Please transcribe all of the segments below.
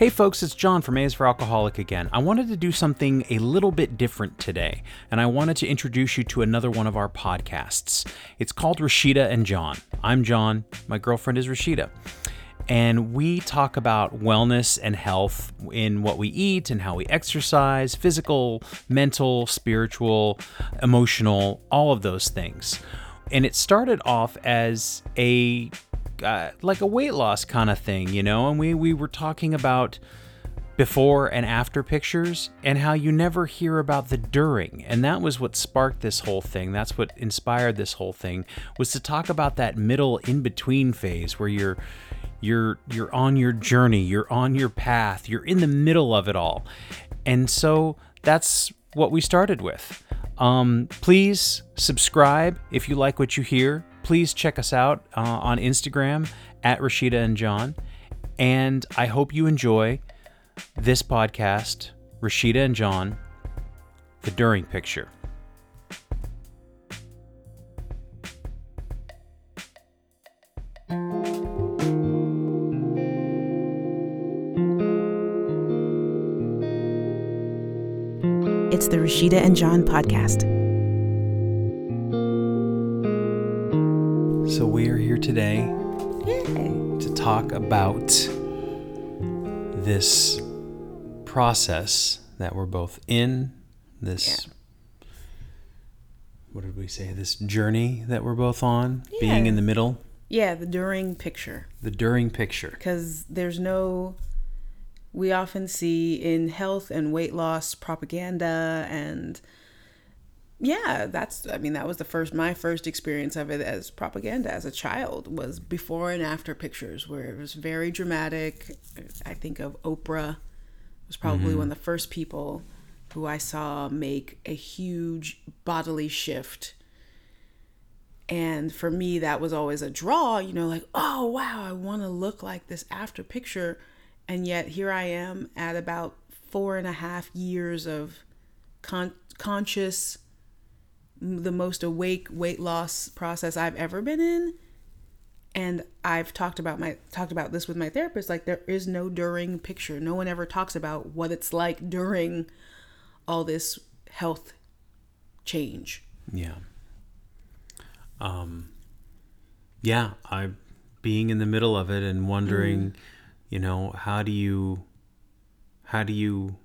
Hey folks, it's John from A is for Alcoholic again. I wanted to do something a little bit different today, and I wanted to introduce you to another one of our podcasts. It's called Rashida and John. I'm John, my girlfriend is Rashida. And we talk about wellness and health in what we eat and how we exercise physical, mental, spiritual, emotional, all of those things. And it started off as a uh, like a weight loss kind of thing, you know. And we we were talking about before and after pictures and how you never hear about the during. And that was what sparked this whole thing. That's what inspired this whole thing was to talk about that middle in between phase where you're you're you're on your journey you're on your path you're in the middle of it all. And so that's what we started with. Um, please subscribe if you like what you hear please check us out uh, on Instagram at Rashida and John. And I hope you enjoy this podcast, Rashida and John, the During Picture. It's the Rashida and John podcast. Today Yay. to talk about this process that we're both in, this yeah. what did we say? This journey that we're both on, yeah. being in the middle. Yeah, the during picture. The during picture. Because there's no we often see in health and weight loss propaganda and yeah that's i mean that was the first my first experience of it as propaganda as a child was before and after pictures where it was very dramatic. I think of oprah was probably mm-hmm. one of the first people who i saw make a huge bodily shift. And for me that was always a draw you know like oh wow i want to look like this after picture. And yet here i am at about four and a half years of con- conscious the most awake weight loss process I've ever been in. And I've talked about my talked about this with my therapist like there is no during picture. No one ever talks about what it's like during all this health change. Yeah. Um yeah, I being in the middle of it and wondering, mm. you know, how do you how do you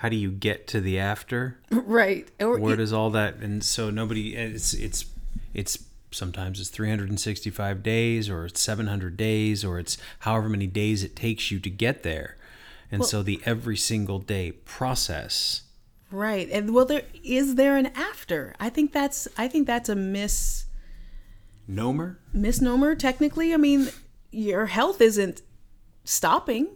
how do you get to the after? Right. Or, Where does all that and so nobody it's it's it's sometimes it's 365 days or it's 700 days or it's however many days it takes you to get there. And well, so the every single day process Right. And well there is there an after? I think that's I think that's a miss Nomer? Misnomer technically. I mean, your health isn't stopping.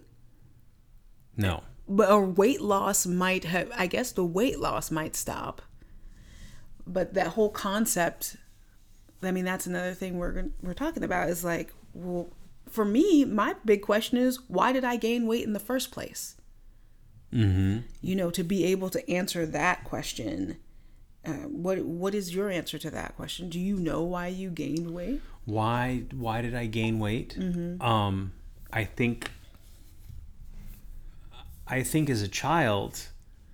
No but a weight loss might have i guess the weight loss might stop. But that whole concept i mean that's another thing we're we're talking about is like well for me my big question is why did i gain weight in the first place? Mm-hmm. you know to be able to answer that question uh, what what is your answer to that question? Do you know why you gained weight? Why why did i gain weight? Mm-hmm. um i think I think as a child,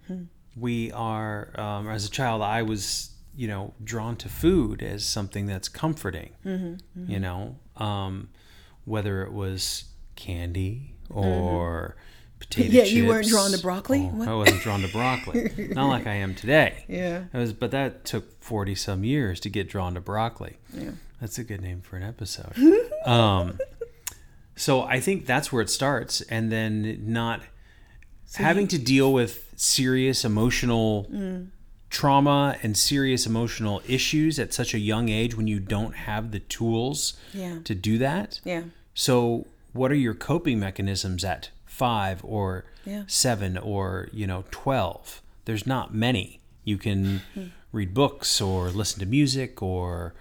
hmm. we are, um, as a child, I was, you know, drawn to food as something that's comforting, mm-hmm, mm-hmm. you know, um, whether it was candy or mm-hmm. potato yeah, chips. you weren't drawn to broccoli? Oh, I wasn't drawn to broccoli. Not like I am today. Yeah. It was, but that took 40 some years to get drawn to broccoli. Yeah. That's a good name for an episode. um, so I think that's where it starts. And then not – so having you, to deal with serious emotional mm. trauma and serious emotional issues at such a young age when you don't have the tools yeah. to do that. Yeah. So, what are your coping mechanisms at five or yeah. seven or you know twelve? There's not many. You can mm. read books or listen to music or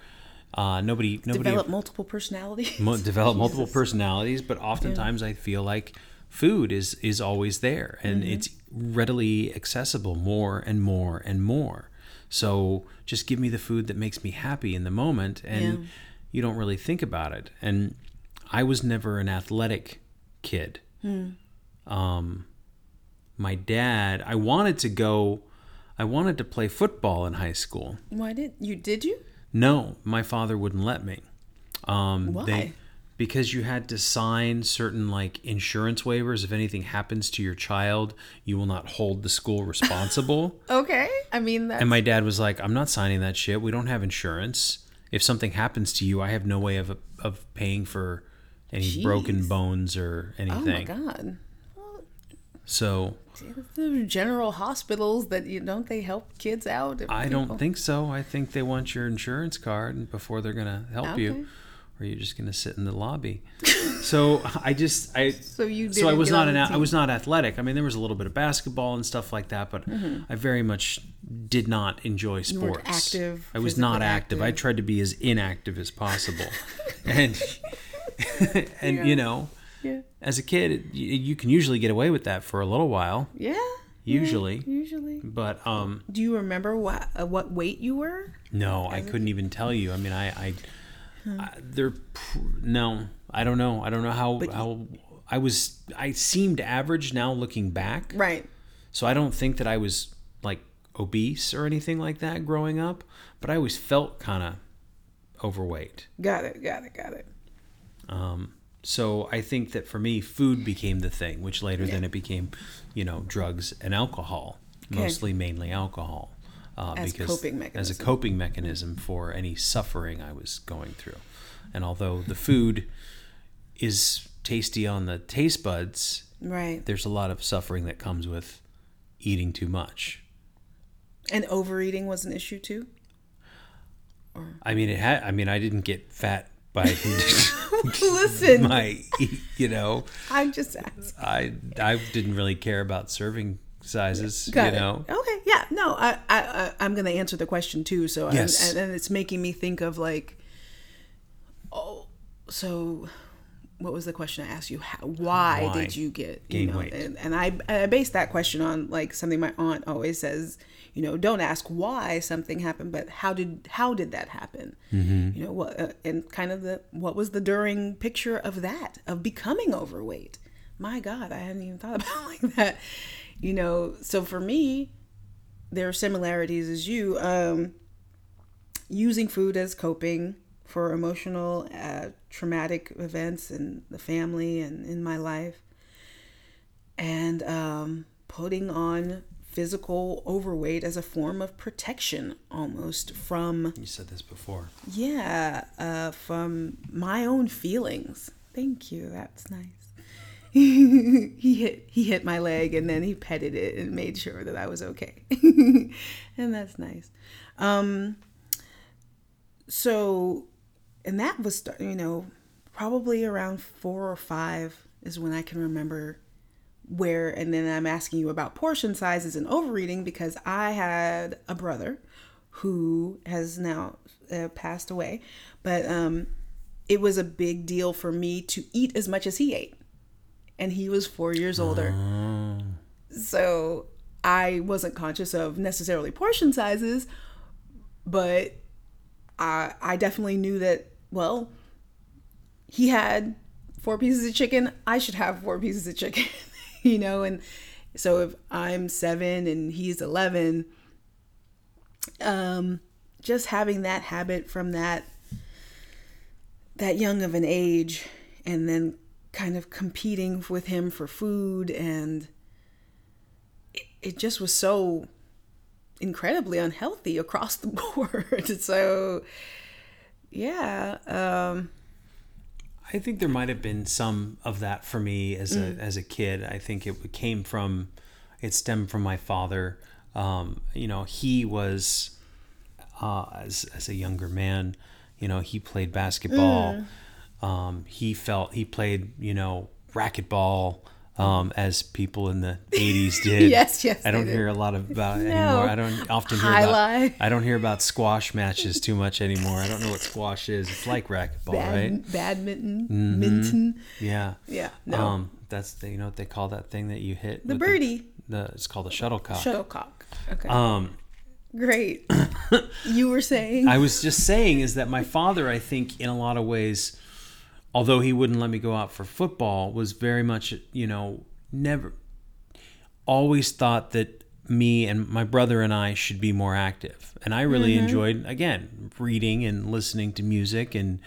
uh, nobody nobody develop multiple personalities. Mo- develop multiple personalities, but oftentimes yeah. I feel like food is is always there and mm-hmm. it's readily accessible more and more and more. So just give me the food that makes me happy in the moment and yeah. you don't really think about it. And I was never an athletic kid. Mm. um, my dad, I wanted to go, I wanted to play football in high school. Why did you? Did you? No, my father wouldn't let me. Um, Why? Because you had to sign certain like insurance waivers. If anything happens to your child, you will not hold the school responsible. Okay. I mean, that's, and my dad was like, "I'm not signing that shit. We don't have insurance. If something happens to you, I have no way of of paying for any broken bones or anything oh my anything." god. so The general hospitals that you don't they help kids out? I people- don't think so. I think they want your insurance card before they're gonna help Okay. you, or you're just gonna sit in the lobby. so I just I So you so I was not an I was not athletic. I mean, there was a little bit of basketball and stuff like that, but I very much did not enjoy Mm-hmm. sports. active, I was not active. I tried to be as inactive as possible, and and you know, Yeah. as a kid, it, you, you can usually get away with that for a little while. Yeah. Usually. Usually. But um, Do you remember what uh, what weight you were? No, I couldn't even tell you. I mean, I, I, I they're pr- no, I don't know. I don't know how how I was. I seemed average now looking back. Right. So I don't think that I was like obese or anything like that growing up, but I always felt kind of overweight. Got it. Got it. Got it. Um, so I think that for me, food became the thing, which later then it became, you know, drugs and alcohol, Okay. mostly mainly alcohol, uh, As because coping as a coping mechanism for any suffering I was going through. And although the food is tasty on the taste buds, Right. there's a lot of suffering that comes with eating too much. And overeating was an issue too. I mean, it had. I mean, I didn't get fat by Listen, my, you know. I'm just asking. I I didn't really care about serving sizes, Got you it. know. Okay. Yeah. No. I. I. I'm gonna answer the question too. So. Yes. And, it's making me think of like. Oh. So. What was the question I asked you? How, why, Why did you get you gain know? weight? And, and I I based that question on like something my aunt always says. You know, don't ask why something happened, but how did how did that happen? Mm-hmm. You know what? Uh, and kind of the what was the during picture of that of becoming overweight? My God, I hadn't even thought about like that. You know, so for me, there are similarities as you. Um, using food as coping for emotional, uh, traumatic events in the family and in my life, and um, putting on physical overweight as a form of protection almost from You said this before. yeah uh, from my own feelings thank you that's nice he hit he hit my leg and then he petted it and made sure that I was okay. and that's nice. Um so and that was you know probably around 4 or 5 is when I can remember where and then I'm asking you about portion sizes and overeating because I had a brother who has now uh, passed away but um it was a big deal for me to eat as much as he ate and he was four years older. So I wasn't conscious of necessarily portion sizes, but I I definitely knew that well, he had four pieces of chicken, I should have four pieces of chicken, you know, and so if I'm seven and he's eleven, um, just having that habit from that that young of an age and then kind of competing with him for food and it, it just was so incredibly unhealthy across the board so yeah um I think there might have been some of that for me as a as a kid. I think it came from it stemmed from my father. Um, you know, he was uh, as as a younger man. You know, he played basketball. Um, he felt he played you know racquetball. Um, as people in the '80s did. Yes, yes, I don't hear a lot of about No. anymore. I don't often hear Highlight. about. I don't hear about squash matches too much anymore. I don't know what squash is. It's like racquetball, bad, right? badminton Mm-hmm. minton Yeah. yeah no Um, that's the, you know what they call that thing that you hit the birdie The, it's called a shuttlecock. shuttlecock okay um, great you were saying I was just saying is that my father, I think, in a lot of ways, although he wouldn't let me go out for football, was very much you know never always thought that me and my brother and I should be more active. And I really mm-hmm. enjoyed again reading and listening to music and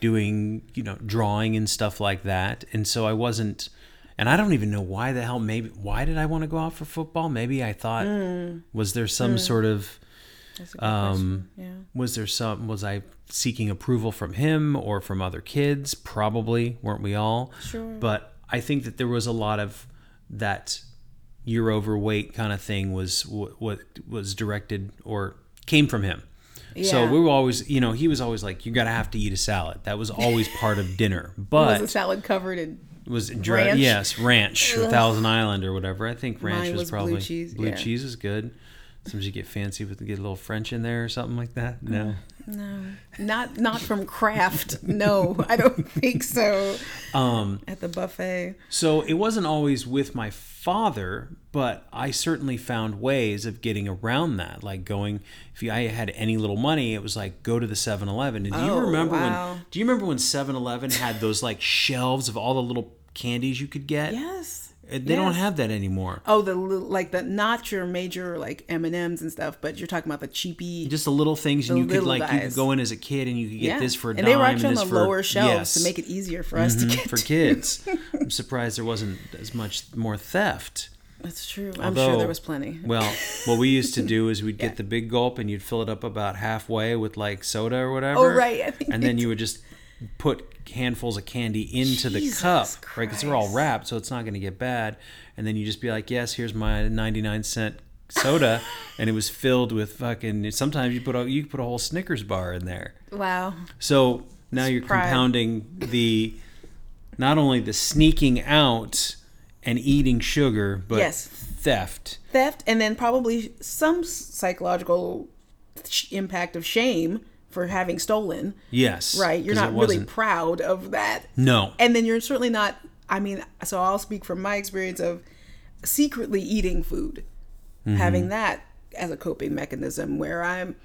doing, you know, drawing and stuff like that. And so I wasn't and I don't even know why the hell maybe why did I want to go out for football? Maybe I thought mm. was there some mm. sort of That's a good um. Yeah. was there some was I seeking approval from him or from other kids? Probably, weren't we all? Sure. But I think that there was a lot of that you're overweight kind of thing was what, what was directed or came from him. Yeah. So we were always, you know, he was always like, "You gotta have to eat a salad." That was always part of dinner. But was the salad covered in was dra- Ranch? yes ranch or Thousand Island or whatever. I think ranch was, was blue probably cheese, Blue yeah. cheese is good. Sometimes you get fancy with get a little French in there or something like that. No. no, not not from Kraft. No, I don't think so. Um, At the buffet. so it wasn't always with my father, but I certainly found ways of getting around that. Like going, if you, I had any little money, it was like go to the 7-Eleven. And do you Oh, remember wow. when? Do you remember when 7-Eleven had those like shelves of all the little candies you could get? Yes. They don't have that anymore. Oh, the like the not your major like M and M's and stuff, but you're talking about the cheapy. Just the little things, and you could like you could go in as a kid and you could get yeah, this for a and dime they were actually on the for- lower shelves yes. to make it easier for us to Mhm, get for to. kids. I'm surprised there wasn't as much more theft. That's true. I'm sure there was plenty. Well, what we used to do is we'd get the big gulp and you'd fill it up about halfway with like soda or whatever. Oh, right, I think and then you would just put handfuls of candy into the Jesus cup, right? Because they're all wrapped, so it's not going to get bad. And then you just be like, "Yes, here's my 99 cent soda," and it was filled with fucking. Sometimes you put a you put a whole Snickers bar in there. Wow. So now you're Pride. compounding the not only the sneaking out and eating sugar, but Yes. theft. Theft, and then probably some psychological impact of shame for having stolen. Yes. Right. You're not really proud of that. No. And then you're certainly not. I mean, so I'll speak from my experience of secretly eating food, Mm-hmm. having that as a coping mechanism where I'm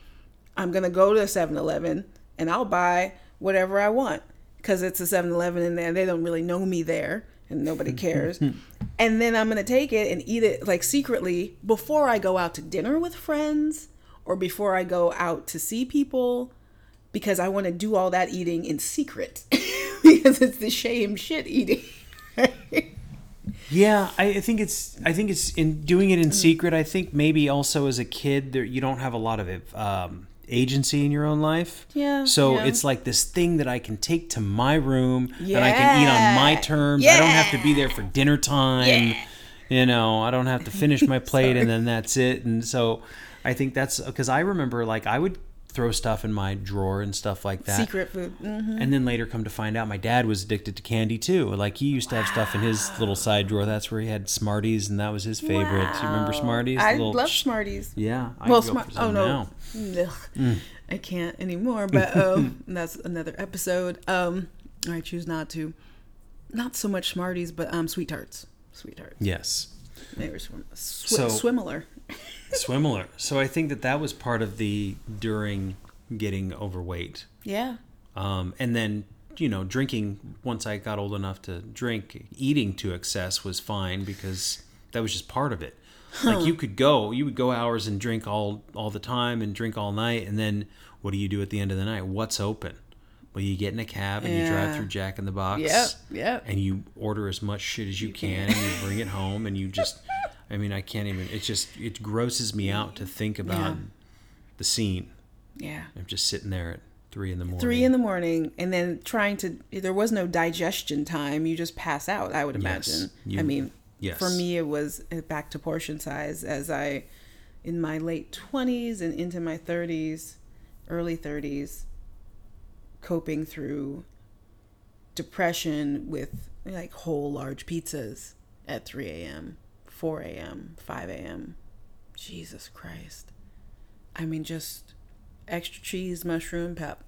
I'm gonna go to 7-Eleven and I'll buy whatever I want because it's a 7-Eleven and they- they don't really know me there and nobody cares. and then I'm gonna take it and eat it like secretly before I go out to dinner with friends or before I go out to see people because I want to do all that eating in secret because it's the shame shit eating. Yeah, I, I think it's. I think it's in doing it in secret. I think maybe also as a kid, there you don't have a lot of um, agency in your own life. Yeah, So yeah. it's like this thing that I can take to my room and I can eat on my Yeah. terms. I don't have to be there for dinner time. You know, I don't have to finish my plate and then that's it. And so I think that's because I remember like I would throw stuff in my drawer and stuff like that. Secret food. hmm And then later come to find out my dad was addicted to candy too. Like he used to have stuff in his little side drawer. That's where he had Smarties and that was his favorite. Do you remember Smarties? I Little love Smarties. Yeah. I well, smart. Oh no. Mm. I can't anymore. But um, that's another episode. Um, I choose not to. Not so much Smarties, but um, sweet tarts. Sweet tarts. Yes. They were sw- So- swimmeler. Swimmeler. So I think that that was part of the during getting overweight. Yeah. Um, and then, you know, drinking, once I got old enough to drink, eating to excess was fine because that was just part of it. Like you could go, you would go hours and drink all all the time and drink all night, and then what do you do at the end of the night? What's open? Well, you get in a cab and you drive through Jack in the Box. Yep. Yep. And you order as much shit as you, can, and you bring it home, and you just, I mean, I can't even. It just it grosses me out to think about Yeah. the scene. Yeah. I'm just sitting there at three in the morning. Three in the morning, and then trying to. There was no digestion time. You just pass out. I would Yes. imagine. You- I mean, yes. for me, it was uh, back to portion size as I, in my late twenties and into my thirties, early thirties, coping through depression with like whole large pizzas at 3 a.m., 4 a.m., 5 a.m. Jesus Christ. I mean, just extra cheese, mushroom, pep.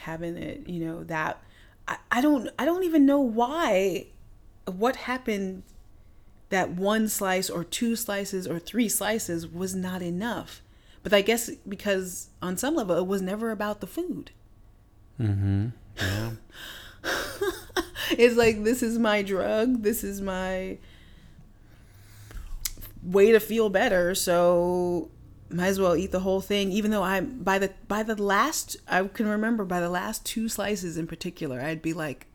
Having it, you know, that I, I don't I don't even know why what happened that one slice or two slices or three slices was not enough. But I guess because on some level it was never about the food. Mm-hmm. Yeah. it's like this is my drug. This is my way to feel better. So might as well eat the whole thing. Even though I by the by the last I can remember by the last two slices in particular, I'd be like,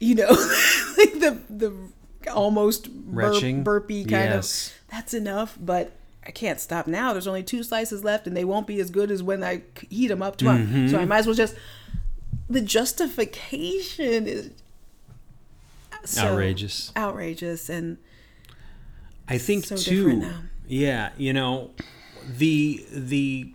you know, like the the almost burp, burpy kind Yes. of. That's enough, but. I can't stop now. There's only two slices left, and they won't be as good as when I heat them up to 'em. Mm-hmm. So I might as well just. The justification is so Outrageous. outrageous, and I think So too. Yeah, you know, the the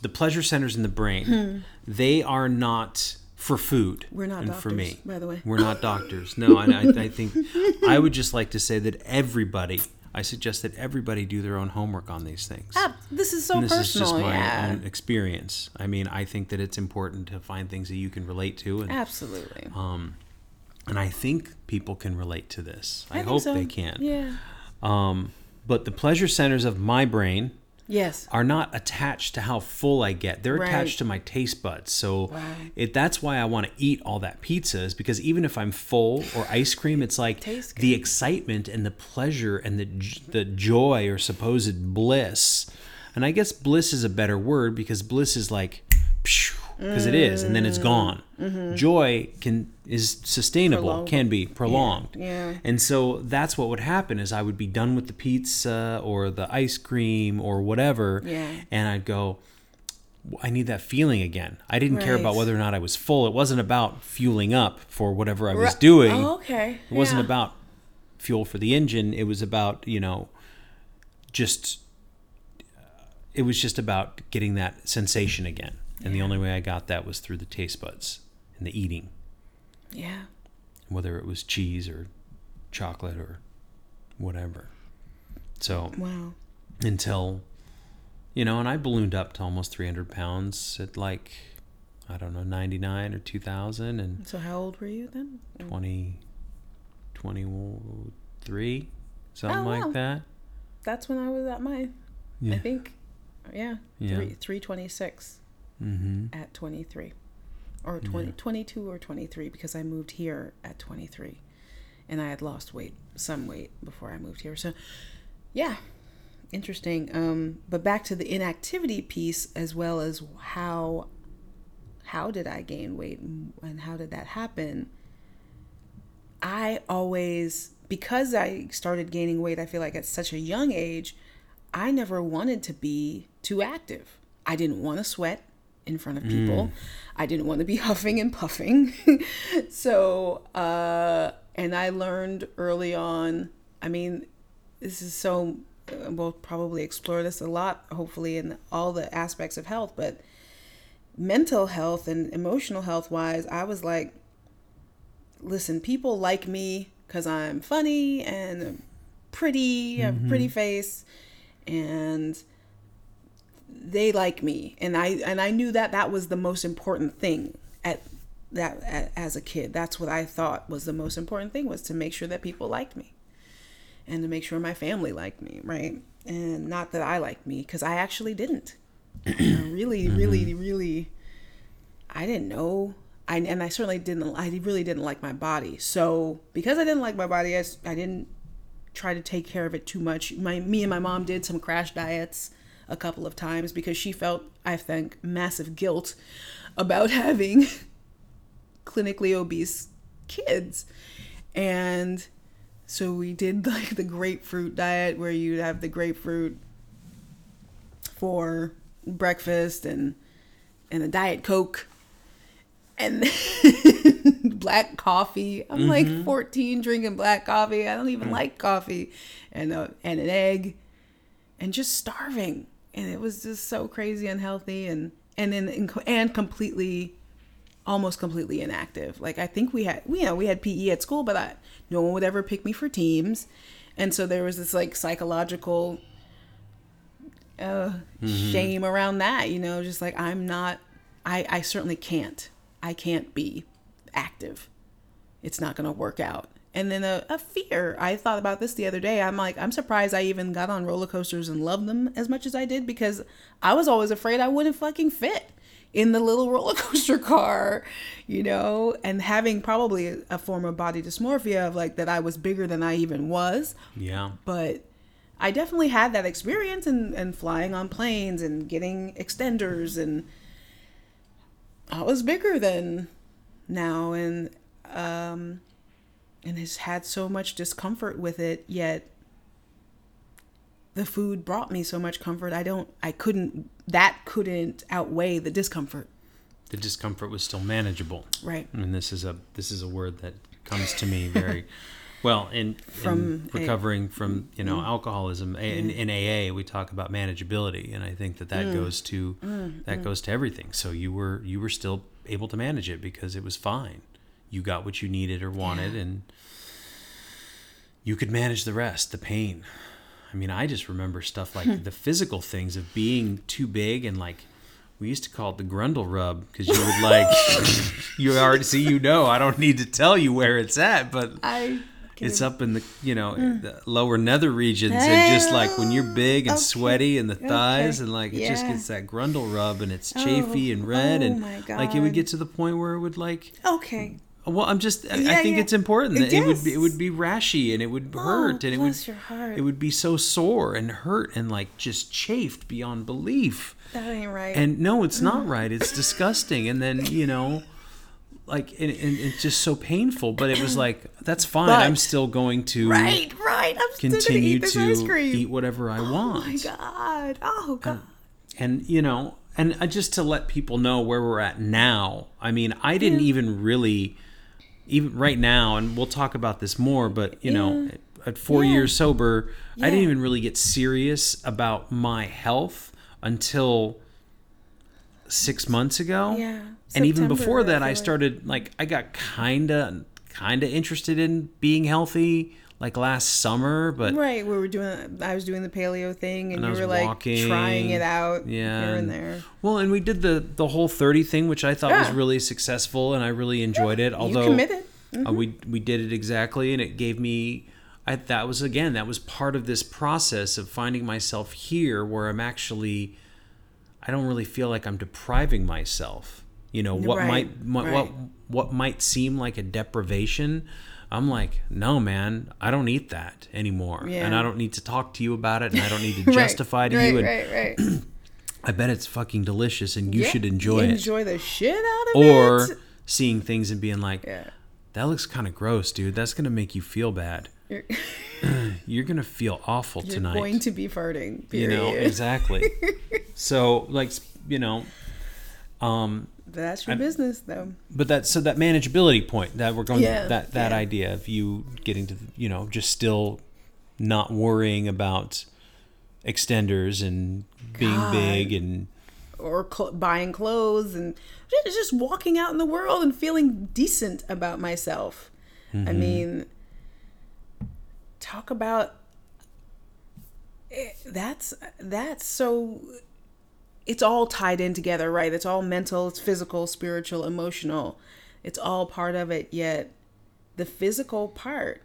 the pleasure centers in the brain, they are not for food. Hmm. We're not and doctors, for me. by the way. We're not doctors. No, I, I, I think I would just like to say that everybody. I suggest that everybody do their own homework on these things. Ah, this is so and this personal. is just my yeah, own experience. I mean, I think that it's important to find things that you can relate to, and absolutely. um, and I think people can relate to this. I, think hope so. they can. Yeah. Um, but the pleasure centers of my brain Yes. are not attached to how full I get. They're Right. attached to my taste buds. So Right. it that's why I want to eat all that pizza is because even if I'm full or ice cream, it's like tastes the excitement and the pleasure and the the joy or supposed bliss. And I guess bliss is a better word because bliss is like because it is and then it's gone. Mm-hmm. Joy can is sustainable, Prolonged. can be prolonged. yeah. And so that's what would happen is I would be done with the pizza or the ice cream or whatever Yeah. and I'd go I need that feeling again. I didn't care about whether or not I was full. It wasn't about fueling up for whatever I was doing. Oh, okay. It wasn't Yeah. about fuel for the engine. It was about, you know, just it was just about getting that sensation again. And the only way I got that was through the taste buds and the eating Yeah. whether it was cheese or chocolate or whatever. So Wow. until, you know, and I ballooned up to almost 300 pounds at like, I don't know, 99 or 2000 and So how old were you then? 20, 23, something Oh, wow. like that. That's when I was at my. Yeah. I think. Yeah. Yeah. Three three twenty six Mm-hmm. at twenty three, or 20, 22 or twenty three because I moved here at twenty three, and I had lost weight some weight before I moved here. So, yeah. Interesting. Um, but back to the inactivity piece as well as how how did I gain weight and how did that happen? I always, because I started gaining weight, I feel like at such a young age, I never wanted to be too active. I didn't want to sweat in front of people. I didn't want to be huffing and puffing. so, uh, and I learned early on, I mean, this is so, uh, we'll probably explore this a lot, hopefully, in all the aspects of health, but mental health and emotional health wise, I was like, listen, people like me because I'm funny and pretty, I have a pretty face, and they like me, and I and I knew that that was the most important thing at that at, as a kid. That's what I thought was the most important thing was to make sure that people liked me, and to make sure my family liked me, right? And not that I liked me because I actually didn't. I really, mm-hmm. really, really, I didn't know. I, and I certainly didn't, I really didn't like my body. So because I didn't like my body, I, I didn't try to take care of it too much. My, me and my mom did some crash diets a couple of times because she felt, I think, massive guilt about having clinically obese kids. And so we did like the grapefruit diet where you'd have the grapefruit for breakfast and and a diet coke and black coffee. I'm like 14 drinking black coffee. I don't even like coffee and uh, and an egg and just starving. And it was just so crazy unhealthy and and then and completely almost completely inactive. Like I think we had, you know, we had PE at school, but I, no one would ever pick me for teams, and so there was this like psychological uh, shame around that. You know, just like I'm not, I I certainly can't, I can't be active. It's not gonna work out. And then a, a fear. I thought about this the other day. I'm like, I'm surprised I even got on roller coasters and loved them as much as I did because I was always afraid I wouldn't fucking fit in the little roller coaster car, you know, and having probably a form of body dysmorphia of like that I was bigger than I even was. Yeah. But I definitely had that experience and, and flying on planes and getting extenders and I was bigger than now and um and has had so much discomfort with it yet the food brought me so much comfort. I don't i couldn't that couldn't outweigh the discomfort. The discomfort was still manageable. right. I mean, this is a this is a word that comes to me very well in, From in A- recovering from you know mm-hmm. alcoholism. A- In, mm. in AA, we talk about manageability, and I think that that mm. goes to mm. that goes to everything. So you were you were still able to manage it because it was fine. You got what you needed or wanted, and you could manage the rest, the pain. I mean, I just remember stuff like the physical things of being too big and like we used to call it the grundle rub because you would like you already see you know I don't need to tell you where it's at, but i it's up in the you know the lower nether regions and just like when you're big and Okay. sweaty in the thighs Okay. and like it just gets that grundle rub and it's chafy and red oh and like it would get to the point where it would like okay well I'm just I- I think yeah. it's important that it would be it would be rashy and it would hurt and it would your heart. it would be so sore and hurt and like just chafed beyond belief. that ain't right And no, it's not right. It's disgusting. And then, you know, like, and, and it's just so painful. But it was like, that's fine. But- I'm still going to right right i'm continue to eat whatever I oh want. my god oh god And, you know, and uh, just to let people know where we're at now, I mean, I didn't even really, even right now, and we'll talk about this more, but, you know, Yeah. at four Yeah. years sober, I didn't even really get serious about my health until six months ago. Yeah. And even before that, I like. started like I got kinda kinda interested in being healthy like last summer, but Right, we were doing. I was doing the paleo thing, and, And you were like walking, trying it out yeah, here and there. Well, and we did the the whole thirty thing, which I thought was really successful, and I really enjoyed it. Although you committed. Mm-hmm. uh, we we did it exactly, and it gave me. I, that was again that was part of this process of finding myself here, where I'm actually. I don't really feel like I'm depriving myself. You know what Right, might, might what right. what might seem like a deprivation. I'm like, no, man, I don't eat that anymore, and I don't need to talk to you about it, and I don't need to Right, justify to right, you. And right, right. I bet it's fucking delicious, and you Yeah, should enjoy it. Enjoy the shit out of Or it. Or seeing things and being like, Yeah. that looks kind of gross, dude. That's gonna make you feel bad. You're, You're gonna feel awful tonight. you're going to be farting. you know exactly. so like you know, um, That's your I- business, though. but that so that manageability point that we're going Yeah, that that yeah. idea of you getting to you know just still not worrying about extenders and being God. big and Or cl- buying clothes and ju- just walking out in the world and feeling decent about myself. Mm-hmm. I mean, talk about eh, that's that's so it's all tied in together, right? It's all mental, it's physical, spiritual, emotional. It's all part of it, yet the physical part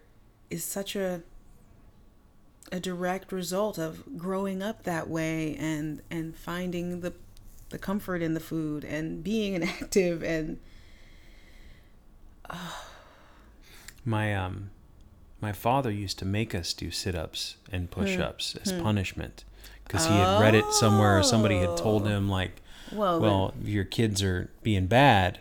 is such a a direct result of growing up that way and and finding the the comfort in the food and being inactive and My um my father used to make us do sit-ups and push-ups as punishment because he had read it somewhere or somebody had told him like well, well if your kids are being bad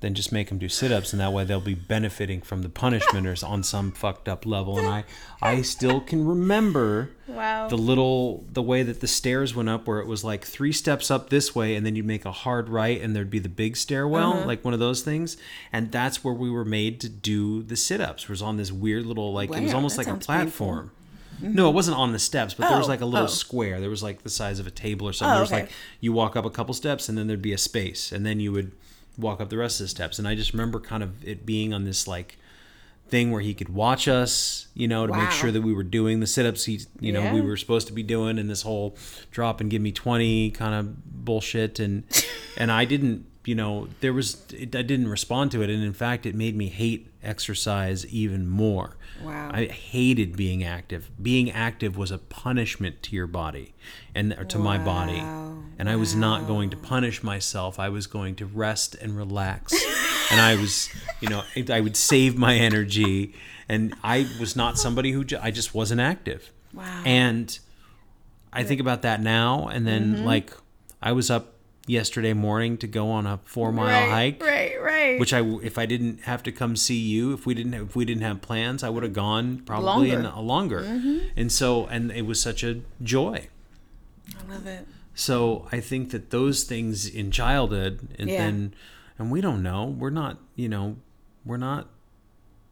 then just make them do sit-ups and that way they'll be benefiting from the punishment or on some fucked up level. And i i still can remember wow. the little the way that the stairs went up where it was like three steps up this way and then you'd make a hard right and there'd be the big stairwell Uh-huh. like one of those things. And that's where we were made to do the sit-ups. It was on this weird little like it was almost like a sounds platform no it wasn't on the steps but there was Oh, like a little oh. square. There was like the size of a table or something. Oh, there was okay. like you walk up a couple steps and then there'd be a space and then you would walk up the rest of the steps. And i just remember kind of it being on this like thing where he could watch us, you know, to make sure that we were doing the sit-ups he, you know, we were supposed to be doing and this whole drop and give me 20 kind of bullshit. And and I didn't, you know, there was it, I didn't respond to it. And in fact it made me hate exercise even more. Wow. I hated being active. Being active was a punishment to your body and to my body. Wow. and I was not going to punish myself. I was going to rest and relax. and I was, you know, I would save my energy. And I was not somebody who I just wasn't active. Wow. And I think about that now. And then, Mm-hmm. like, I was up yesterday morning to go on a four mile right, hike Right, right. which I if I didn't have to come see you, if we didn't if we didn't have plans, I would have gone probably in Longer. Mm-hmm. a longer. And so and it was such a joy. I love it. So I think that those things in childhood and Yeah. then and we don't know. We're not, you know, we're not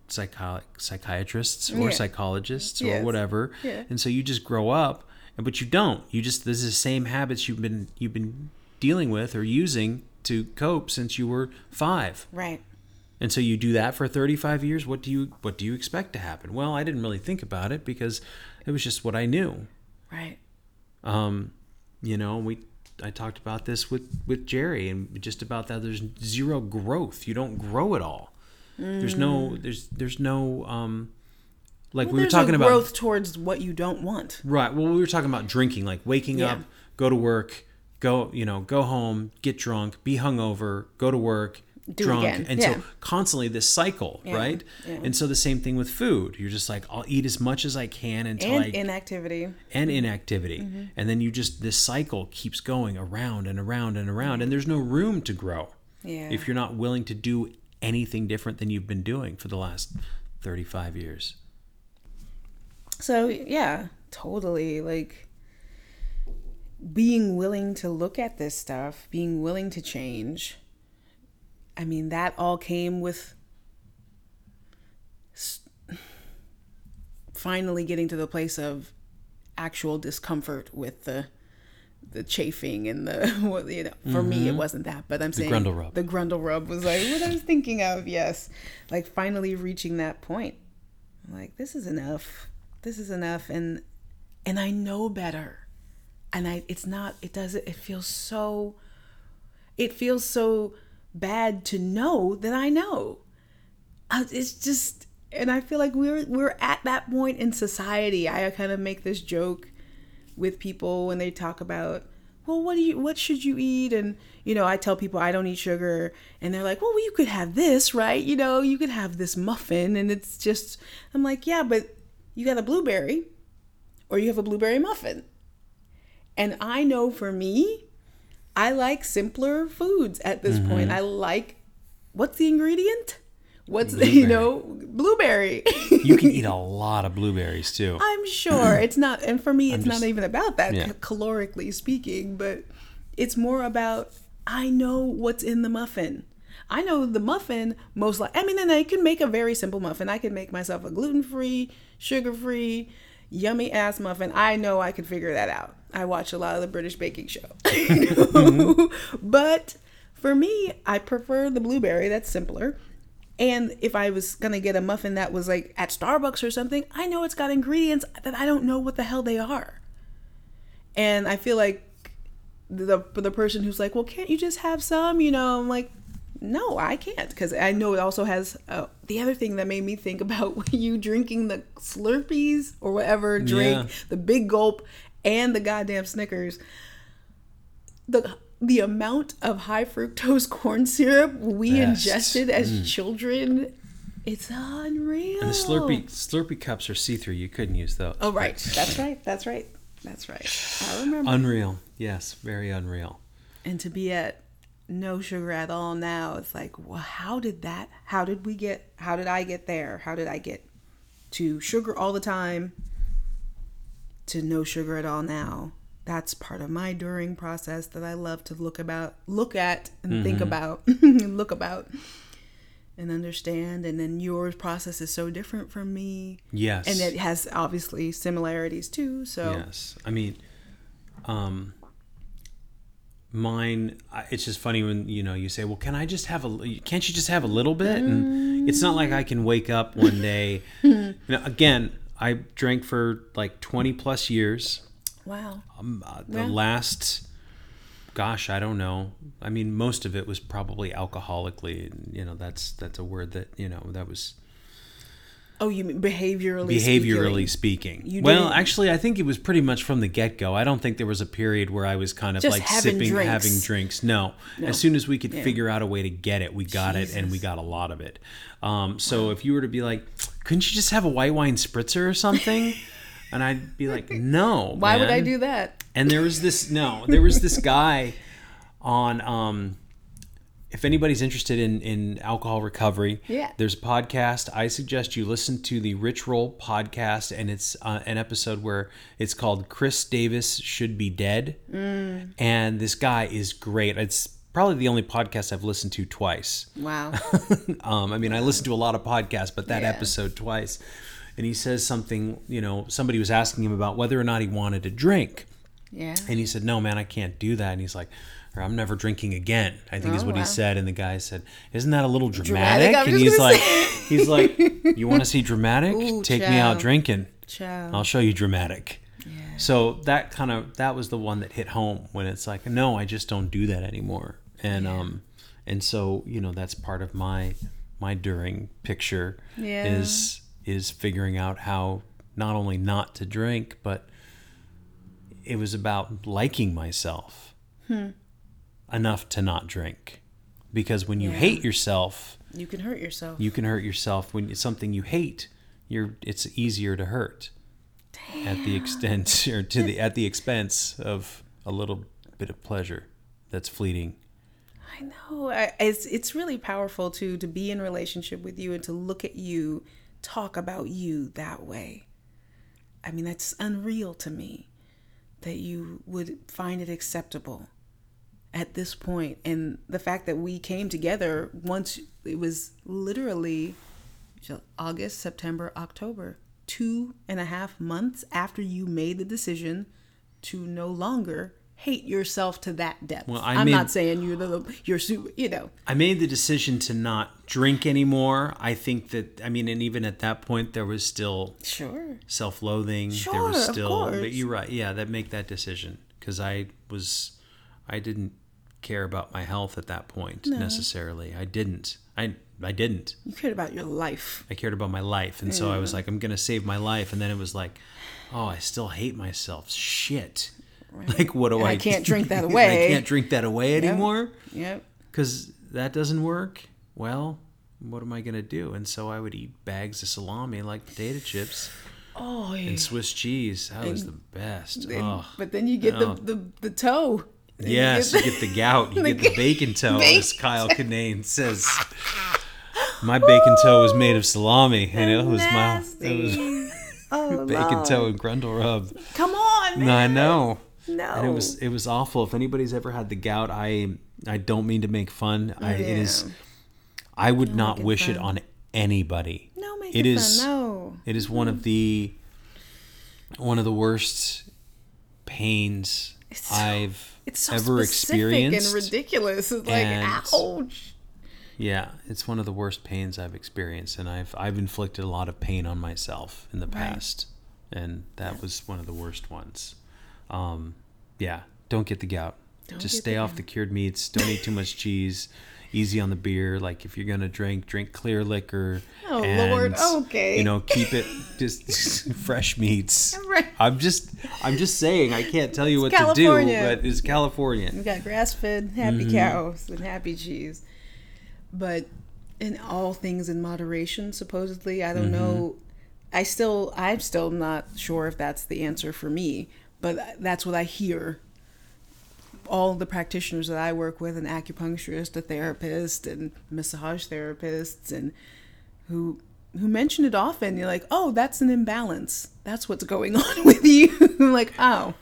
psychi- psychiatrists or Yeah. psychologists or Yes. whatever. Yeah. And so you just grow up and but you don't. You just there's the same habits you've been you've been dealing with or using to cope since you were 5. Right. And so you do that for 35 years. What do you what do you expect to happen? Well, I didn't really think about it because it was just what I knew. Right. Um, you know, we I talked about this with with Jerry and just about that there's zero growth. You don't grow at all. There's no there's there's no um like Well, we were talking about growth towards what you don't want. Right. Well, we were talking about drinking, like waking Yeah. up, go to work, go, you know, go home, get drunk, be hungover, go to work, Do drunk, again. and Yeah. so constantly this cycle, Yeah. right? Yeah. And so the same thing with food. You're just like, I'll eat as much as I can until And I inactivity. and inactivity, Mm-hmm. and then you just this cycle keeps going around and around and around, and there's no room to grow Yeah. if you're not willing to do anything different than you've been doing for the last 35 years. So yeah, totally. Like being willing to look at this stuff, being willing to change. I mean, that all came with finally getting to the place of actual discomfort with the the chafing and the what you know for me it mm-hmm. wasn't that but i'm saying grundle rub. the grundle rub was like what i was thinking of yes like finally reaching that point I'm like this is enough this is enough and and i know better and i it's not it doesn't it feels so it feels so bad to know that i know. Uh, it's just and i feel like we're we're at that point in society. I kind of make this joke with people when they talk about well what do you what should you eat? And you know i tell people i don't eat sugar. And they're like well you could have this right? You know you could have this muffin. And it's just i'm like yeah but you got a blueberry or you have a blueberry muffin and i know for me i like simpler foods at this mm-hmm. point i like what's the ingredient what's the, you know blueberry You can eat a lot of blueberries too. I'm sure it's not, and for me, it's just- not even about that Yeah. calorically speaking, but it's more about I know what's in the muffin. I know the muffin most like. I mean, and I can make a very simple muffin. I can make myself a gluten free, sugar free, yummy ass muffin. I know I can figure that out. I watch a lot of the British baking show, but for me, I prefer the blueberry. That's simpler. And if I was gonna get a muffin that was like at Starbucks or something, I know it's got ingredients that I don't know what the hell they are. And I feel like the the person who's like, well, can't you just have some? You know, I'm like, no, I can't because I know it also has uh, the other thing that made me think about you drinking the Slurpees or whatever drink, Yeah. the big gulp, and the goddamn Snickers. The the amount of high fructose corn syrup we Best. ingested as mm. children, it's unreal. And the Slurpee Slurpee cups are see through. You couldn't use those. Oh right, that's right, that's right, that's right. I remember. Unreal. Yes, very unreal. and to be at no sugar at all now it's like well how did that how did we get how did i get there how did i get to sugar all the time to no sugar at all now that's part of my during process that i love to look about look at and think about look about and understand and then your process is so different from me Yes. and it has obviously similarities too so Yes. I mean, um, mine. It's just funny when you know you say, "Well, can I just have a? Can't you just have a little bit?" And it's not like I can wake up one day. you know, again, I drank for like twenty plus years. wow Um, uh, the Yeah. last, gosh, I don't know. I mean, most of it was probably alcoholically. and, You know, that's that's a word that you know that was Oh, you mean behaviorally? behaviorally speaking. You well, actually, I think it was pretty much from the get go. I don't think there was a period where I was kind of Just like having sipping, drinks. having drinks. No. as soon as we could figure out a way to get it, we got it, and we got a lot of it. Um, so if you were to be like, couldn't you just have a white wine spritzer or something? and I'd be like, no. Why would I do that? And there was this no, there was this guy on um if anybody's interested in in alcohol recovery, Yeah. there's a podcast. I suggest you listen to the Rich Roll podcast, and it's uh, an episode where it's called "Chris Davis Should Be Dead," Mm. and this guy is great. It's probably the only podcast I've listened to twice. Wow. Um, I mean, I listen to a lot of podcasts, but that Yeah. episode twice. And he says something, you know, somebody was asking him about whether or not he wanted to drink. Yeah. And he said, "No, man, I can't do that." And he's like, or, "I'm never drinking again." I think is Oh, what he said. And the guy said, "Isn't that a little Dramatic? dramatic?" And he's like, say. "He's like, you want to see dramatic? Ooh, Take me out drinking. Child. I'll show you dramatic." So that kind of that was the one that hit home when it's like, "No, I just don't do that anymore." And um, and so you know that's part of my my during picture Yeah. is is figuring out how not only not to drink but it was about liking myself Hmm. Enough to not drink because when you hate yourself You can hurt yourself. you can hurt yourself when it's something you hate you're it's easier to hurt at the extent or to the at the expense of a little bit of pleasure that's fleeting I know. I, it's it's really powerful too to be in relationship with you and to look at you, talk about you that way. I mean, that's unreal to me that you would find it acceptable at this. And the fact that we came together once it was literally August, September, October, two and a half months after you made the decision to no longer hate yourself to that depth. Well, I I'm made- not saying you're the you're super, you know. I made the decision to not drink anymore. I think that I mean, and even at that point, there was still Sure. self-loathing. there Sure, was of still, but you're right. Yeah, that make that decision because I was, I didn't care about my health at that point necessarily. I didn't. I I didn't. You cared about your life. I cared about my life, and so I was like, I'm gonna save my life, and then it was like, oh, I still hate myself. Shit. Like, what do I? I can't drink that away. I can't drink that away anymore Yep. because that doesn't work. Well, what am I gonna do? And so I would eat bags of salami like potato chips Oh, and Swiss cheese. That was the best. and- Oh. but then you get Oh. the, the the toe. Then Yes, you get get the gout. You the get the bacon toe, as Kyle Kinane says. My bacon toe was made of salami, and it was my it was oh, bacon Lord. toe and grundle rub. Come on, man. I know. No. And it was it was awful. If anybody's ever had the gout, I I don't mean to make fun. I, It is. I would not make it wish it on anybody. No, make It it, is- fun. No. It is one of the one of the worst pains It's so- I've It's so ever specific experienced. and ridiculous. It's like, And- ouch. Yeah, it's one of the worst pains I've experienced, and I've I've inflicted a lot of pain on myself in the past, and that was one of the worst ones. Um, yeah, don't get the gout. Don't Just stay off the cured meats. Don't eat too much cheese. Easy on the beer. Like if you're gonna drink, drink clear liquor. Oh, Lord. Okay. You know, keep it just fresh meats. Right. I'm just I'm just saying I can't tell you what California. to do, but it's California. We got grass fed happy Mm-hmm. cows and happy cheese. But in all things in moderation, supposedly. I don't know. Mm-hmm. I still, I'm still not sure if that's the answer for me, but that's what I hear. All the practitioners that I work with, an acupuncturist, a therapist, and massage therapists, and who who mention it often. You're like, oh, that's an imbalance. That's what's going on with you. Like, oh,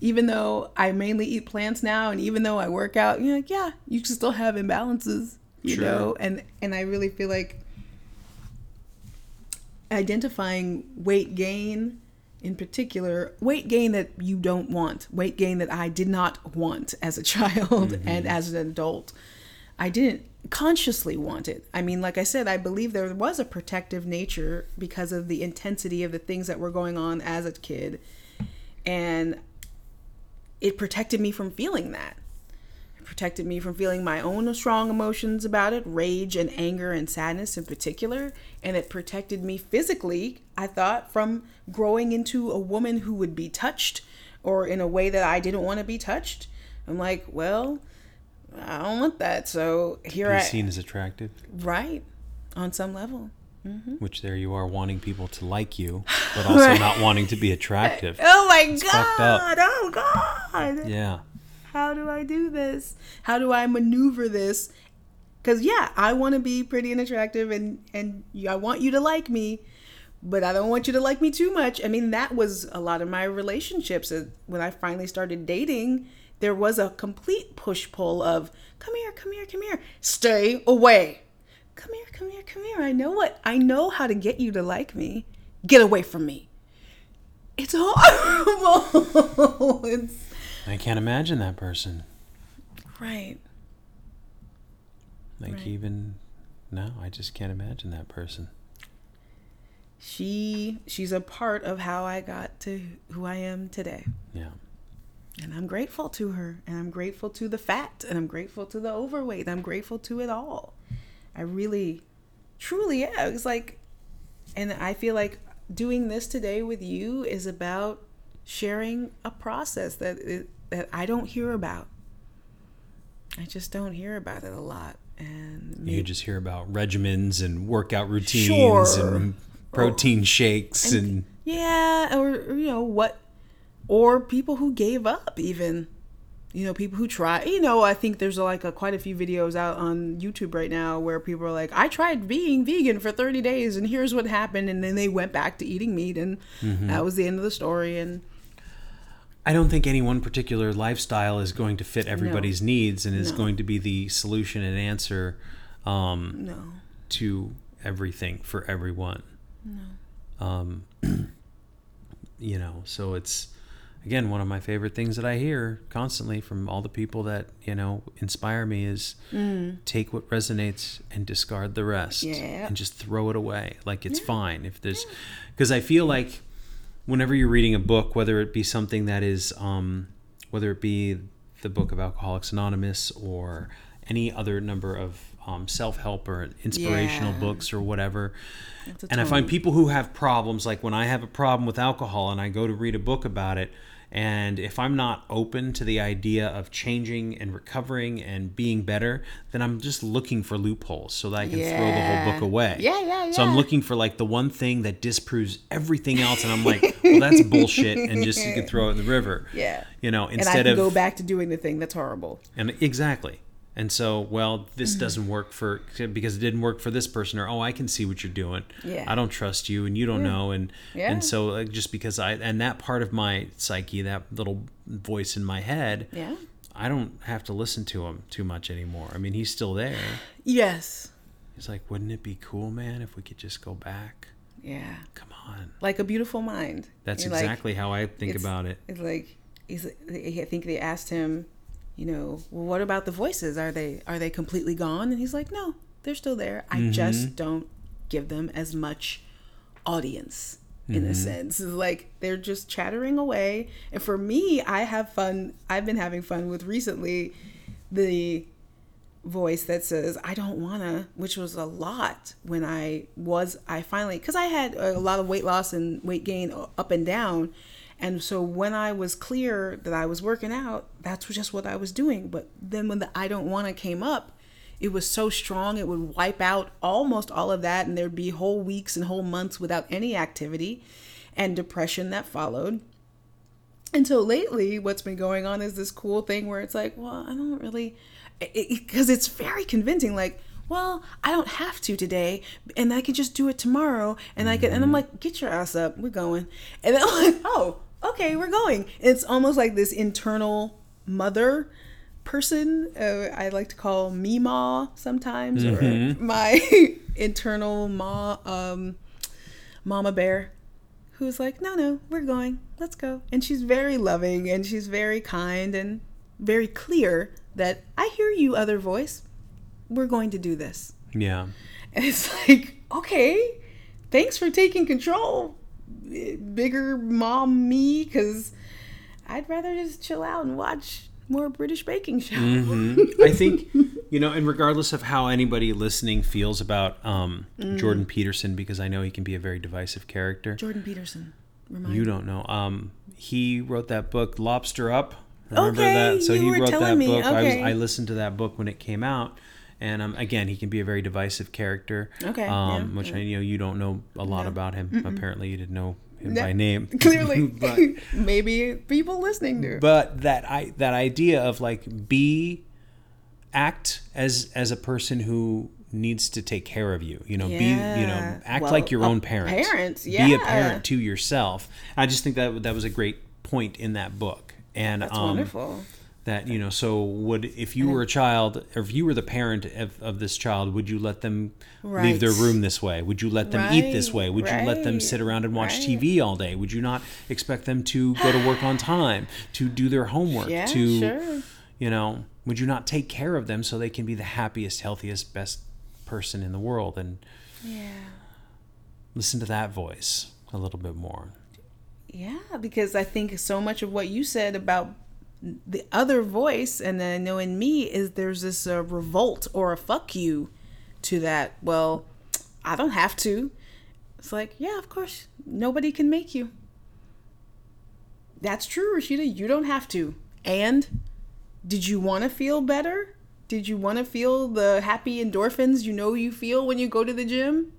even though I mainly eat plants now, and even though I work out, you're like, yeah, you can still have imbalances, you Sure. know. And and I really feel like identifying weight gain in particular weight gain that you don't want weight gain that i did not want as a child mm-hmm. and as an adult. I didn't consciously want it. I mean like i said i believe there was a protective nature because of the intensity of the things that were going on as a kid. And it protected me from feeling that protected me from feeling my own strong emotions about it, rage and anger and sadness in particular. And it protected me physically, I thought, from growing into a woman who would be touched or in a way that I didn't want to be touched. I'm like, well, I don't want that. So here Be I seen as attractive, right on some level. Mm-hmm. which there you are wanting people to like you, but also Right. not wanting to be attractive. Oh my up. god! Oh god! Yeah. How do I do this? How do I maneuver this? Because yeah, I want to be pretty and attractive, and and I want you to like me, but I don't want you to like me too much. I mean, that was a lot of my relationships. Uh, When I finally started dating, there was a complete push pull of come here, come here, come here, stay away. Come here, come here, come here. I know what I know how to get you to like me. Get away from me. It's horrible. it's I can't imagine that person. right. Like Right. even no, I just can't imagine that person. she she's a part of how I got to who I am today. Yeah. And I'm grateful to her. And I'm grateful to the fat. And I'm grateful to the overweight. I'm grateful to it all. I really, truly, yeah. It's like, and I feel like doing this today with you is about sharing a process that it, that I don't hear about. I just don't hear about it a lot. And You just hear about regimens and workout routines Sure. and protein shakes and, Yeah, or or, you know what, or people who gave up even. You know, people who try. You know, I think there's like a, quite a few videos out on YouTube right now where people are like, "I tried being vegan for 30 days, and here's what happened," and then they went back to eating meat, and mm-hmm. that was the end of the story. And I don't think any one particular lifestyle is going to fit everybody's needs and is No. going to be the solution and answer um, no, to everything for everyone. No. Um, you know, so it's again one of my favorite things that I hear constantly from all the people that you know inspire me is take what resonates and discard the rest, Yeah. and just throw it away. Like it's fine if there's because I feel like whenever you're reading a book, whether it be something that is, um, whether it be the book of Alcoholics Anonymous or any other number of um, self-help or inspirational Yeah. books or whatever, and I find people who have problems, like when I have a problem with alcohol and I go to read a book about it, and if I'm not open to the idea of changing and recovering and being better, then I'm just looking for loopholes so that I can throw the whole book away. Yeah, yeah, yeah. So I'm looking for like the one thing that disproves everything else, and I'm like, well, that's bullshit, and just you can throw it in the river. Yeah. You know, and I instead can of go back to doing the thing that's horrible. and exactly. And so, well, this Mm-hmm. doesn't work for because it didn't work for this person, or oh, I can see what you're doing. Yeah. I don't trust you, and you don't know, and Yeah. and so like, just because I and that part of my psyche, that little voice in my head, Yeah. I don't have to listen to him too much anymore. I mean, he's still there. Yes. He's like, wouldn't it be cool, man, if we could just go back? Yeah. Come on. Like a beautiful mind. That's You're like- exactly how I think about it. It's like he's. I think they asked him, you know, well, what about the voices? Are they are they completely gone? And he's like, no, they're still there. I Mm-hmm. just don't give them as much audience in Mm-hmm. a sense. It's like they're just chattering away. And for me, I have fun. I've been having fun with recently the voice that says I don't wanna, which was a lot when I was I finally because I had a lot of weight loss and weight gain up and down, and so when I was clear that I was working out, that's just what I was doing. But then when the I don't wanna came up, it was so strong it would wipe out almost all of that, and there'd be whole weeks and whole months without any activity, and depression that followed. And so lately, what's been going on is this cool thing where it's like, well, I don't really, because it's very convincing. Like, well, I don't have to today, and I can just do it tomorrow, and I can. And I'm mm. like, get your ass up, we're going. And then I'm like, oh, okay, we're going. It's almost like this internal mother person. Uh, I like to call me ma sometimes, or my internal ma, um, mama bear who's like, no, no, we're going. Let's go. And she's very loving and she's very kind and very clear that I hear you, other voice. We're going to do this. Yeah. And it's like, okay, thanks for taking control, bigger mom me, because I'd rather just chill out and watch more British baking show. Mm-hmm. I think, you know, and regardless of how anybody listening feels about um, Mm. Jordan Peterson, because I know he can be a very divisive character. Jordan Peterson. Remind You me. don't know. Um, he wrote that book, Lobster Up. Remember Okay, that? So he wrote that me. book. I, was, I listened to that book when it came out. And um, again, he can be a very divisive character. Okay, Um, yeah, which I know you don't know a lot No. about him. Apparently, you didn't know him No, by name. Clearly, but maybe people listening do. but that I that idea of like be act as as a person who needs to take care of you. You know, be you know act Well, like your own parent. parent, Be a parent to yourself. I just think that that was a great point in that book. And That's um, wonderful. That you know so would if you were a child or if you were the parent of, of this child would you let them leave their room this way? Would you let them eat this way? Would you let them sit around and watch right. tv all day? Would you not expect them to go to work on time to do their homework Yeah, to sure. you know would you not take care of them so they can be the happiest healthiest best person in the world? And Yeah. listen to that voice a little bit more. Yeah, because I think so much of what you said about the other voice, and then I know in me is there's this uh, revolt or a fuck you to that. Well, I don't have to. It's like, yeah, of course, nobody can make you. That's true, Rashida. You don't have to. And did you want to feel better? Did you want to feel the happy endorphins you know you feel when you go to the gym?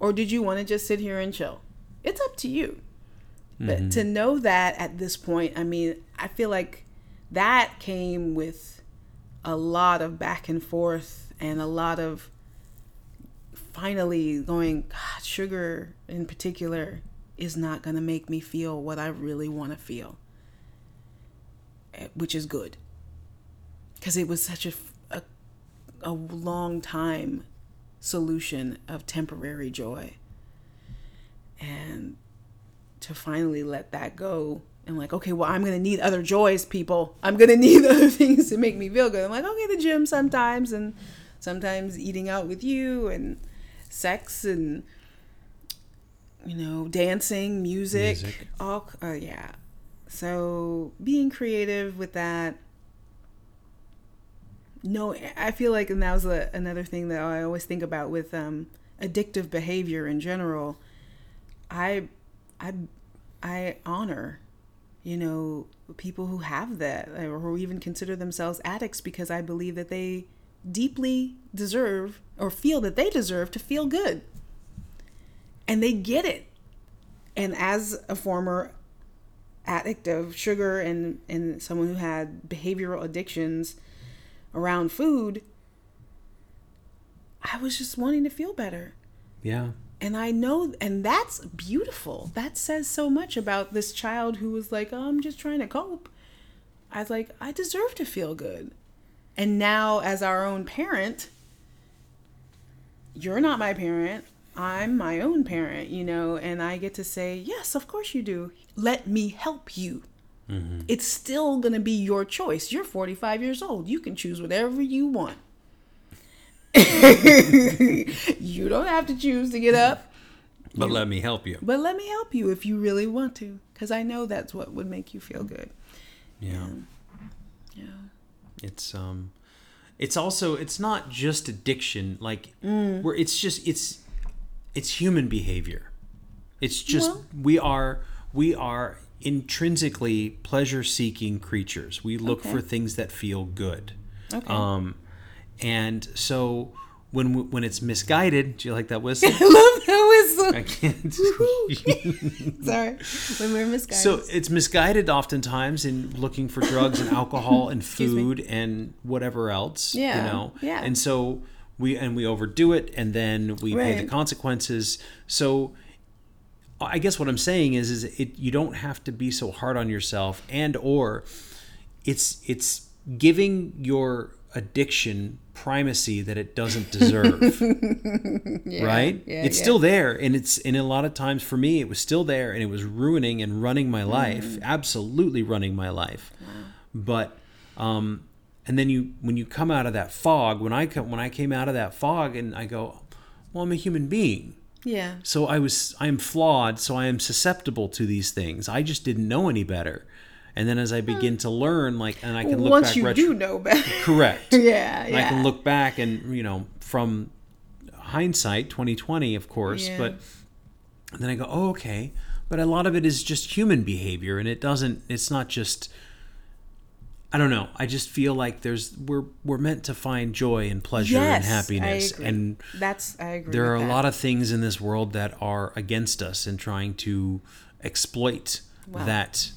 Or did you want to just sit here and chill? It's up to you. But to know that at this point, I mean, I feel like that came with a lot of back and forth and a lot of finally going, God, sugar in particular is not going to make me feel what I really want to feel, Eh, which is good. Because it was such a a long time solution of temporary joy. And to finally let that go. And like okay well i'm gonna need other joys people. I'm gonna need other things to make me feel good. I'm like okay the gym sometimes and sometimes eating out with you and sex and you know dancing music, Music. all uh, yeah. So being creative with that. No i feel like and that was a, another thing that i always think about with um, addictive behavior in general. I i i honor you know people who have that uh, or who even consider themselves addicts because i believe that they deeply deserve or feel that they deserve to feel good. And they get it. And as a former addict of sugar and and someone who had behavioral addictions around food i was just wanting to feel better. Yeah and I know, and that's beautiful. That says so much about this child who was like, oh, I'm just trying to cope. I was like, I deserve to feel good. And now, as our own parent, you're not my parent. I'm my own parent, you know, and I get to say, yes, of course you do. Let me help you. Mm-hmm. It's still going to be your choice. You're 45 years old. You can choose whatever you want. you don't have to choose to get up, but let me help you but let me help you if you really want to, because I know that's what would make you feel good. yeah Yeah. it's um it's also it's not just addiction like Mm. where it's just it's it's human behavior it's just Well- we are we are intrinsically pleasure seeking creatures we look Okay. for things that feel good Okay. um and so when when it's misguided do you like that whistle I love that whistle. i can't Sorry. When we're misguided. So it's misguided oftentimes in looking for drugs and alcohol and food and whatever else. Yeah, You know? yeah. And so we and we overdo it and then we pay the consequences. So I guess what I'm saying is is it you don't have to be so hard on yourself and or it's it's giving your addiction primacy that it doesn't deserve. Right? yeah, it's yeah. still there and it's and a lot of times for me it was still there and it was ruining and running my life Mm. absolutely running my life. But um and then you when you come out of that fog when i come when i came out of that fog and i go well i'm a human being. Yeah. so i was i am flawed so i am susceptible to these things. I just didn't know any better and then as I begin to learn, like, and I can look back. Once back you retro- do know better. correct. yeah, And I can look back and you know from hindsight 2020 of course Yeah. but then i go oh okay but a lot of it is just human behavior and it doesn't it's not just i don't know i just feel like there's we're we're meant to find joy and pleasure and happiness and That's I agree. there are with a that. lot of things in this world that are against us and trying to exploit Wow. that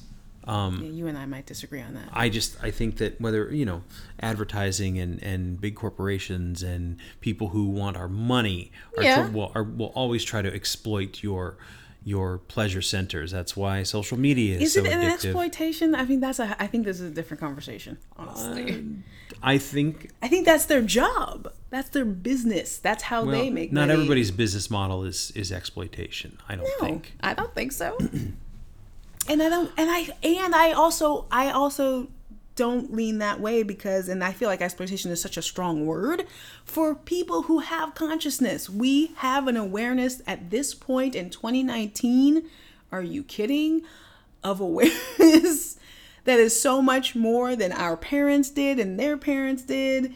um, Yeah, you and I might disagree on that. I just I think that whether you know advertising and and big corporations and people who want our money are, Yeah. will are, will always try to exploit your your pleasure centers. That's why social media is, Is so it an addictive. exploitation? I mean, that's a. I think this is a different conversation. Honestly, I think I think that's their job. That's their business. That's how well, they make. Money. Not money. everybody's business model is is exploitation. I don't No, think. I don't think so. and I don't. And I and I also I also don't lean that way because and I feel like exploitation is such a strong word for people who have consciousness. We have an awareness at this point in 2019. Are you kidding? Of awareness that is so much more than our parents did and their parents did.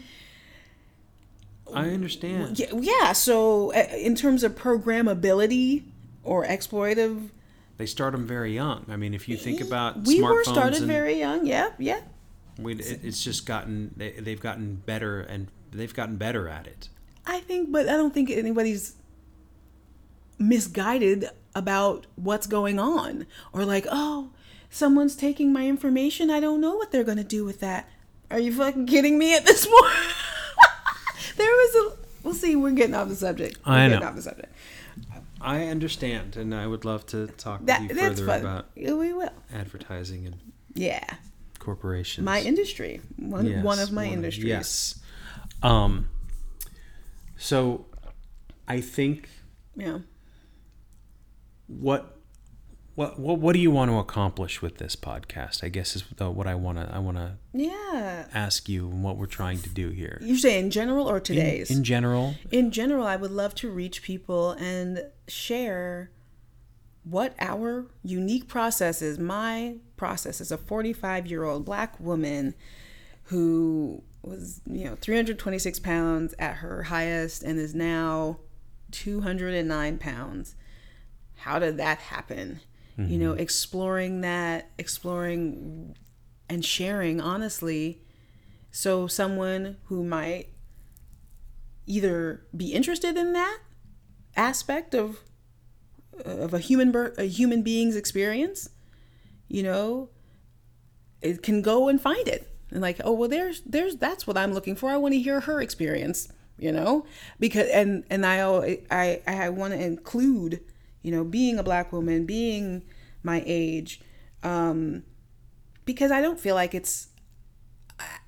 I understand. Yeah, yeah. So uh, in terms of programmability or exploitive They start them very young. I mean, if you think about we were started very young. Yeah, yeah. we, it, it's just gotten they, they've gotten better and they've gotten better at it. I think, but I don't think anybody's misguided about what's going on or like, oh, someone's taking my information. I don't know what they're gonna do with that. Are you fucking kidding me at this point? there was a. We'll see. We're getting off the subject. We're I getting know. off the subject. I understand, and I would love to talk That with you further fun. about we will. advertising and Yeah, corporations. my industry. One Yes, one of my one industries. Yes. Um. So, I think Yeah. what. What, what what do you want to accomplish with this podcast? I guess is the, what I want to I want to Yeah. ask you and what we're trying to do here. You say in general or In, today's? in general, in general, I would love to reach people and share what our unique process is. My process is a 45 year old black woman who was, you know, 326 pounds at her highest and is now 209 pounds. How did that happen? You know, mm-hmm. exploring that, exploring and sharing honestly. So, someone who might either be interested in that aspect of uh, of a human a human being's experience you know it can go and find it. And like oh well there's there's that's what i'm looking for. I want to hear her experience you know? Because and and i i i want to include you know being a black woman being my age um because i don't feel like it's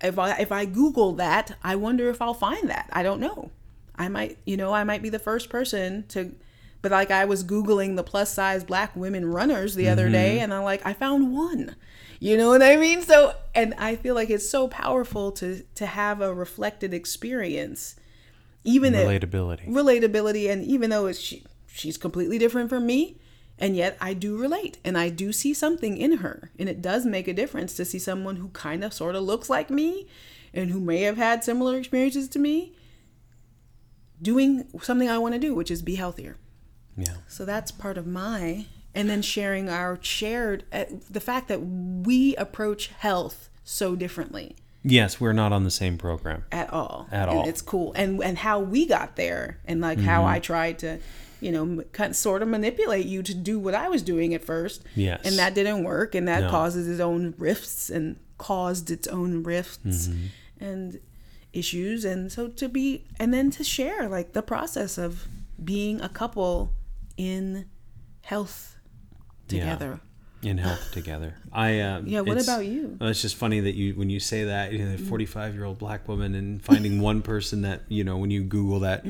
if I if I Google that, I wonder if I'll find that. I don't know. I might, you know, I might be the first person to, but like I was googling the plus size black women runners the other day, and I'm like, I found one. You know what I mean? So, and I feel like it's so powerful to to have a reflected experience, even if relatability. relatability, and even though it's she, she's completely different from me, and yet I do relate and I do see something in her. And it does make a difference to see someone who kind of sort of looks like me and who may have had similar experiences to me doing something I want to do, which is be healthier. Yeah. So that's part of my, and then sharing our shared, uh, the fact that we approach health so differently Yes, we're not on the same program. at all. At And all. It's cool. And and how we got there and like Mm-hmm. how I tried to, you know, kind of, sort of manipulate you to do what I was doing at first. Yes. And that didn't work and that No. causes its own rifts and caused its own rifts Mm-hmm. and issues and so to be and then to share like the process of being a couple in health Yeah. Together. in health together. I uh, Yeah, what about you? Well, it's just funny that you when you say that you know, forty-five year old black woman and finding one person that you know when you Google that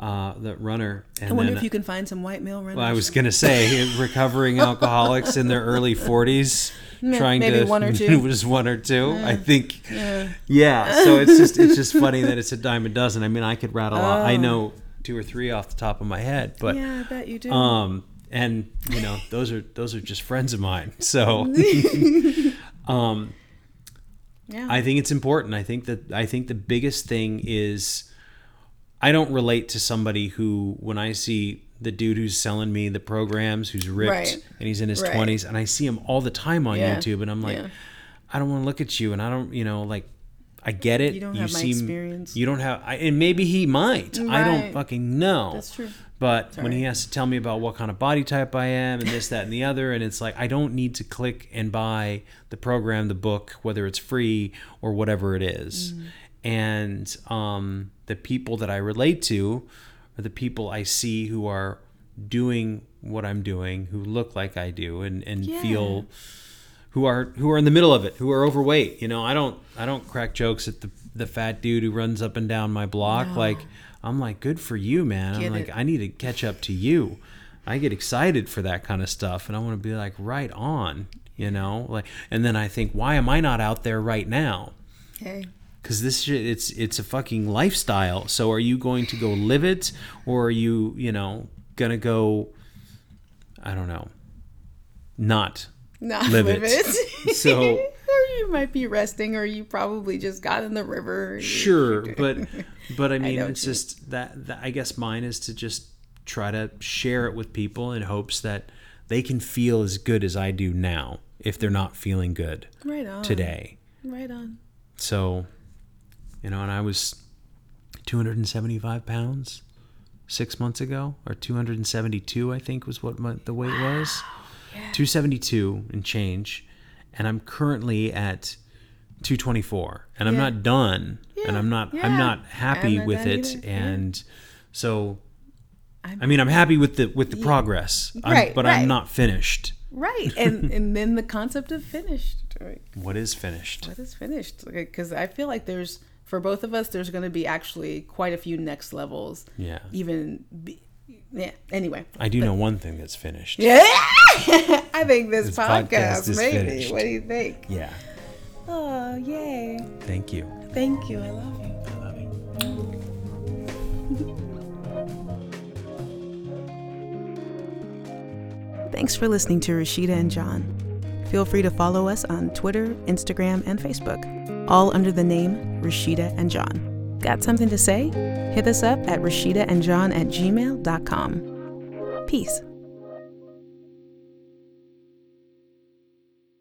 uh, that runner. And Mm-hmm. I wonder then, if you can find some white male runners. Well, I was gonna say recovering alcoholics in their early forties, trying maybe to one or two. just one or two. I think, yeah. yeah. So it's just it's just funny that it's a dime a dozen. I mean, I could rattle. off I know two or three off the top of my head, but Oh. yeah, I bet you do. um, and you know those are those are just friends of mine. So, um, Yeah. I think it's important. I think that I think the biggest thing is I don't relate to somebody who when I see the dude who's selling me the programs who's ripped Right. and he's in his Right. 20s and I see him all the time on Yeah. YouTube and I'm like Yeah. I don't want to look at you and I don't, you know, like I get it. You don't have my experience. You don't have I, and maybe he might. I don't fucking know. That's true. But when he has to tell me about what kind of body type I am and this, that, and the other, and it's like I don't need to click and buy the program, the book, whether it's free or whatever it is. Mm. And um, the people that I relate to are the people I see who are doing what I'm doing, who look like I do, and and Yeah. feel who are who are in the middle of it, who are overweight. You know, I don't I don't crack jokes at the the fat dude who runs up and down my block. No. Like I'm like, good for you, man. Get I'm like, it. I need to catch up to you. I get excited for that kind of stuff, and I want to be like, right on, you know, like. And then I think, why am I not out there right now? Hey. Because this shit, it's it's a fucking lifestyle. So are you going to go live it, or are you, you know, gonna go? I don't know. Not Not Live live, it. it. So- or you might be resting, or you probably just got in the river. sure but but i mean know it's just that, that i guess mine is to just try to share it with people in hopes that they can feel as good as i do now if they're not feeling good Right on. today Right on. so you know and i was 275 pounds six months ago or 272 i think was what my, the weight was 272 and change and i'm currently at 224 and i'm not done and i'm not i'm not happy I'm with it either, yeah. and so I'm- i mean i'm happy with the with the progress I'm- Right, but right. i'm not finished Right. And and then the concept of finished. Right. what is finished What is finished? Because I feel like there's for both of us, there's going to be actually quite a few next levels. yeah Even. Yeah. Anyway. i do know one thing that's finished Yeah. I think this, This podcast podcast, is maybe. finished. What do you think? yeah Oh, yay. thank you Thank you. I love you. i love you Thanks for listening to Rashida and John. Feel free to follow us on Twitter, Instagram, and Facebook, all under the name Rashida and John. Got something to say? Hit us up at rashidaandjohn at gmail.com. Peace.